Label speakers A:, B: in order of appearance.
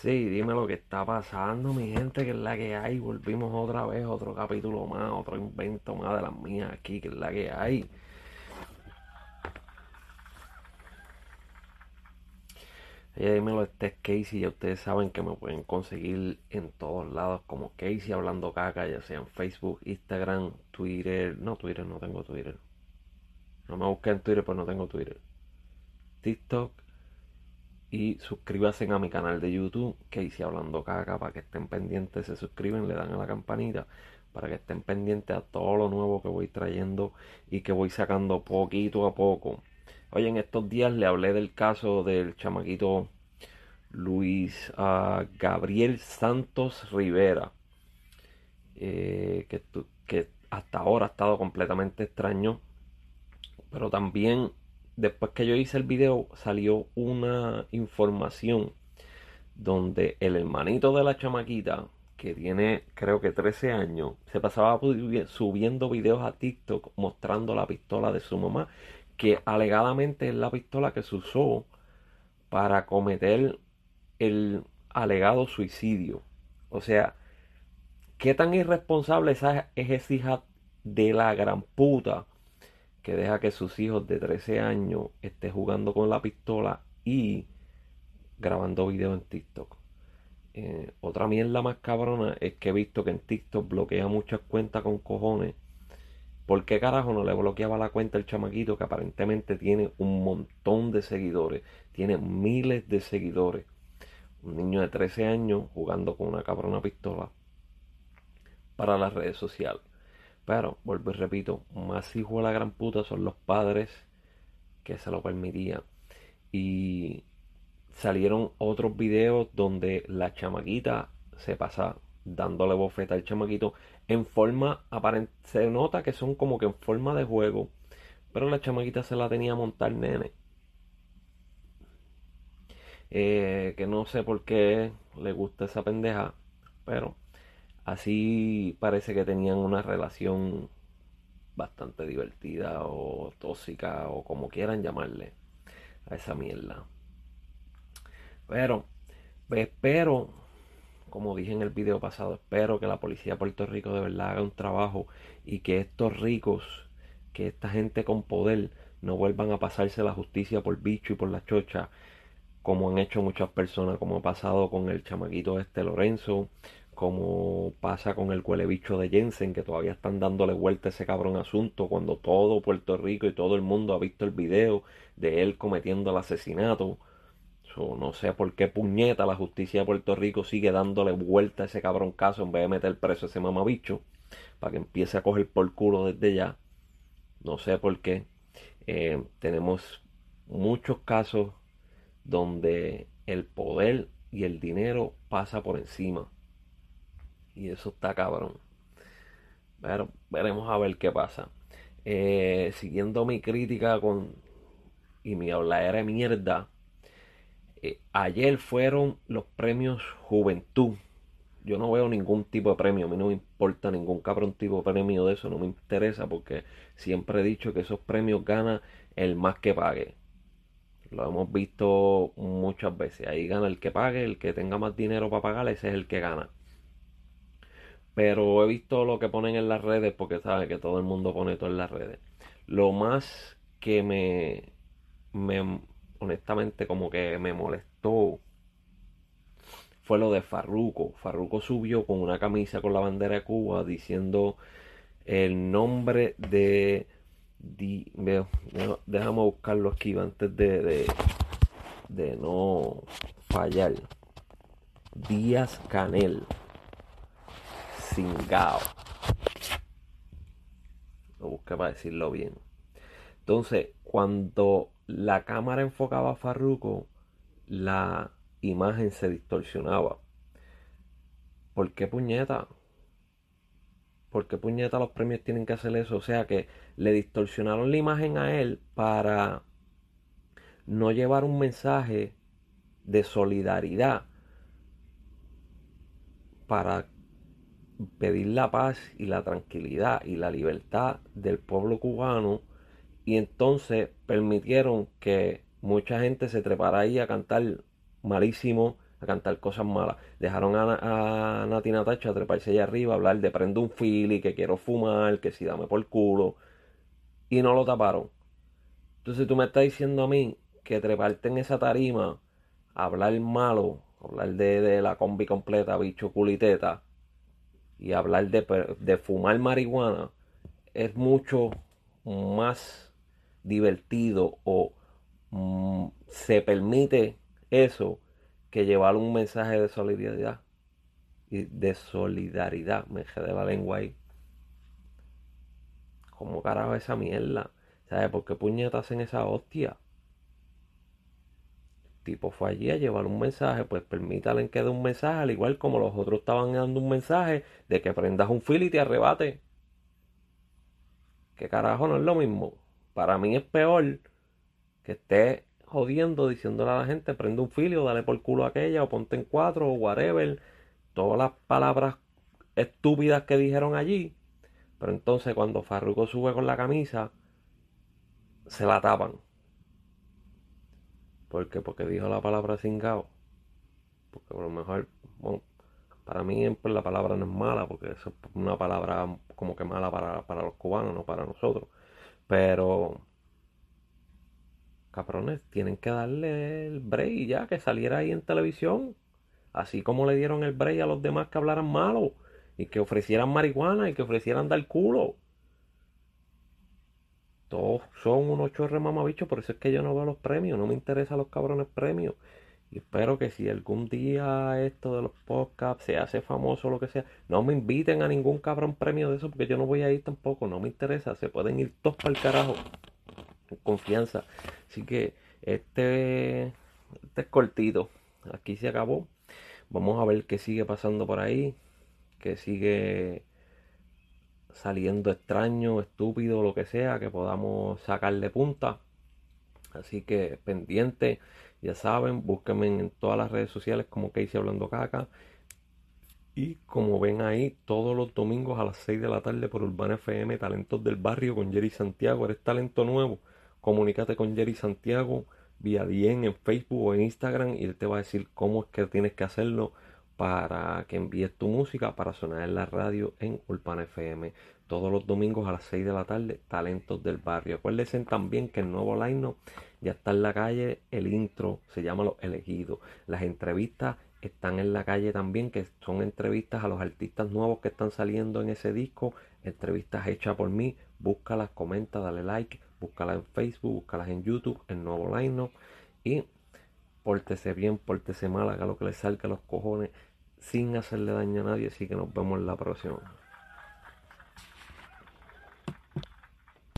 A: Sí, dime lo que está pasando, mi gente, que es la que hay. Volvimos otra vez, otro capítulo más, otro invento más de las mías aquí, que es la que hay. Ella dímelo, este es Casey, ya ustedes saben que me pueden conseguir en todos lados como Casey hablando caca, ya sea en Facebook, Instagram, Twitter. No, Twitter, no tengo Twitter. No me busqué en Twitter, pues no tengo Twitter. TikTok y suscríbanse a mi canal de YouTube, que hice hablando caca, para que estén pendientes, se suscriben, le dan a la campanita, para que estén pendientes a todo lo nuevo que voy trayendo y que voy sacando poquito a poco. Oye, en estos días le hablé del caso del chamaquito Luis ah, Gabriel Santos Rivera, eh, que, que hasta ahora ha estado completamente extraño, pero también después que yo hice el video salió una información donde el hermanito de la chamaquita, que tiene creo que 13 años, se pasaba subiendo videos a TikTok mostrando la pistola de su mamá, que alegadamente es la pistola que se usó para cometer el alegado suicidio. O sea, ¿qué tan irresponsable es esa hija de la gran puta que deja que sus hijos de 13 años estén jugando con la pistola y grabando videos en TikTok. Eh, otra mierda más cabrona es que he visto que en TikTok bloquea muchas cuentas con cojones. ¿Por qué carajo no le bloqueaba la cuenta el chamaquito que aparentemente tiene un montón de seguidores? Tiene miles de seguidores. Un niño de 13 años jugando con una cabrona pistola para las redes sociales. Pero, vuelvo y repito, más hijo de la gran puta son los padres que se lo permitían. Y salieron otros videos donde la chamaquita se pasa dándole bofeta al chamaquito en forma aparente. Se nota que son como que en forma de juego. Pero la chamaquita se la tenía a montar nene. Eh, que no sé por qué le gusta esa pendeja. Pero Así parece que tenían una relación bastante divertida o tóxica o como quieran llamarle a esa mierda. Pero espero, como dije en el video pasado, espero que la policía de Puerto Rico de verdad haga un trabajo y que estos ricos, que esta gente con poder no vuelvan a pasarse la justicia por bicho y por la chocha como han hecho muchas personas, como ha pasado con el chamaquito este Lorenzo, como pasa con el bicho de Jensen, que todavía están dándole vuelta a ese cabrón asunto, cuando todo Puerto Rico y todo el mundo ha visto el video de él cometiendo el asesinato. no sé por qué puñeta la justicia de Puerto Rico sigue dándole vuelta a ese cabrón caso en vez de meter preso a ese mamabicho, para que empiece a coger por culo desde ya. No sé por qué. Eh, tenemos muchos casos donde el poder y el dinero pasa por encima y eso está cabrón. Pero veremos a ver qué pasa. Eh, siguiendo mi crítica con y mi habladera de mierda. Eh, ayer fueron los premios Juventud. Yo no veo ningún tipo de premio. A mí no me importa ningún cabrón tipo de premio de eso. No me interesa porque siempre he dicho que esos premios gana el más que pague. Lo hemos visto muchas veces. Ahí gana el que pague, el que tenga más dinero para pagar, ese es el que gana. Pero he visto lo que ponen en las redes porque sabe que todo el mundo pone todo en las redes. Lo más que me, me honestamente como que me molestó fue lo de Farruko. Farruko subió con una camisa con la bandera de Cuba diciendo el nombre de, veo, déjame buscarlo aquí antes de, de, de no fallar. Díaz Canel. Singao. Lo busqué para decirlo bien. Entonces, cuando la cámara enfocaba a Farruko, la imagen se distorsionaba. ¿Por qué puñeta? ¿Por qué puñeta los premios tienen que hacer eso? O sea que le distorsionaron la imagen a él para no llevar un mensaje de solidaridad para pedir la paz y la tranquilidad y la libertad del pueblo cubano y entonces permitieron que mucha gente se trepara ahí a cantar malísimo a cantar cosas malas. Dejaron a, a Nati Natacha treparse allá arriba, a hablar de prendo un fili, que quiero fumar, que si dame por culo. Y no lo taparon. Entonces tú me estás diciendo a mí que treparte en esa tarima, hablar malo, hablar de la combi completa, bicho culiteta, y hablar de, fumar marihuana, es mucho más divertido o mm, se permite eso que llevar un mensaje de solidaridad y de solidaridad me de la lengua ahí ¿cómo carajo esa mierda? ¿sabes por qué puñetas en esa hostia? Tipo fue allí a llevar un mensaje pues permítale que dé un mensaje al igual como los otros estaban dando un mensaje de que prendas un fil y te arrebate que carajo no es lo mismo para mí es peor que esté jodiendo, diciéndole a la gente, prende un filio, dale por culo a aquella, o ponte en cuatro, o whatever. Todas las palabras estúpidas que dijeron allí. Pero entonces cuando Farruko sube con la camisa, se la tapan. ¿Por qué? Porque dijo la palabra cingao. Porque a lo mejor, bueno, para mí pues, la palabra no es mala, porque es una palabra como que mala para, para los cubanos, no para nosotros. Pero cabrones, tienen que darle el break ya, que saliera ahí en televisión. Así como le dieron el break a los demás que hablaran malo y que ofrecieran marihuana y que ofrecieran dar culo. Todos son unos chorres mamabichos, por eso es que yo no veo los premios, no me interesan los cabrones premios. Y espero que si algún día esto de los podcasts se hace famoso o lo que sea, no me inviten a ningún cabrón premio de eso porque yo no voy a ir tampoco, no me interesa, se pueden ir todos para el carajo confianza. Así que este, este es cortito. Aquí se acabó. Vamos a ver qué sigue pasando por ahí. Que sigue saliendo extraño, estúpido, lo que sea, que podamos sacarle punta. Así que pendiente, ya saben, búsquenme en todas las redes sociales como Casey Hablando Caca. Y como ven ahí, todos los domingos a las 6 de la tarde por Urbana FM, Talentos del Barrio con Jerry Santiago. Eres talento nuevo comunícate con Jerry Santiago vía bien en Facebook o en Instagram y él te va a decir cómo es que tienes que hacerlo para que envíes tu música para sonar en la radio en Urbana FM todos los domingos a las 6 de la tarde, Talentos del Barrio. Acuérdense también que el nuevo line ya está en la calle, el intro se llama Los Elegidos. Las entrevistas están en la calle también, que son entrevistas a los artistas nuevos que están saliendo en ese disco, entrevistas hechas por mí, búscalas, comenta, dale like, búscalas en Facebook, búscalas en YouTube, el nuevo line y pórtese bien, pórtese mal, haga lo que le salga a los cojones sin hacerle daño a nadie, así que nos vemos en la próxima.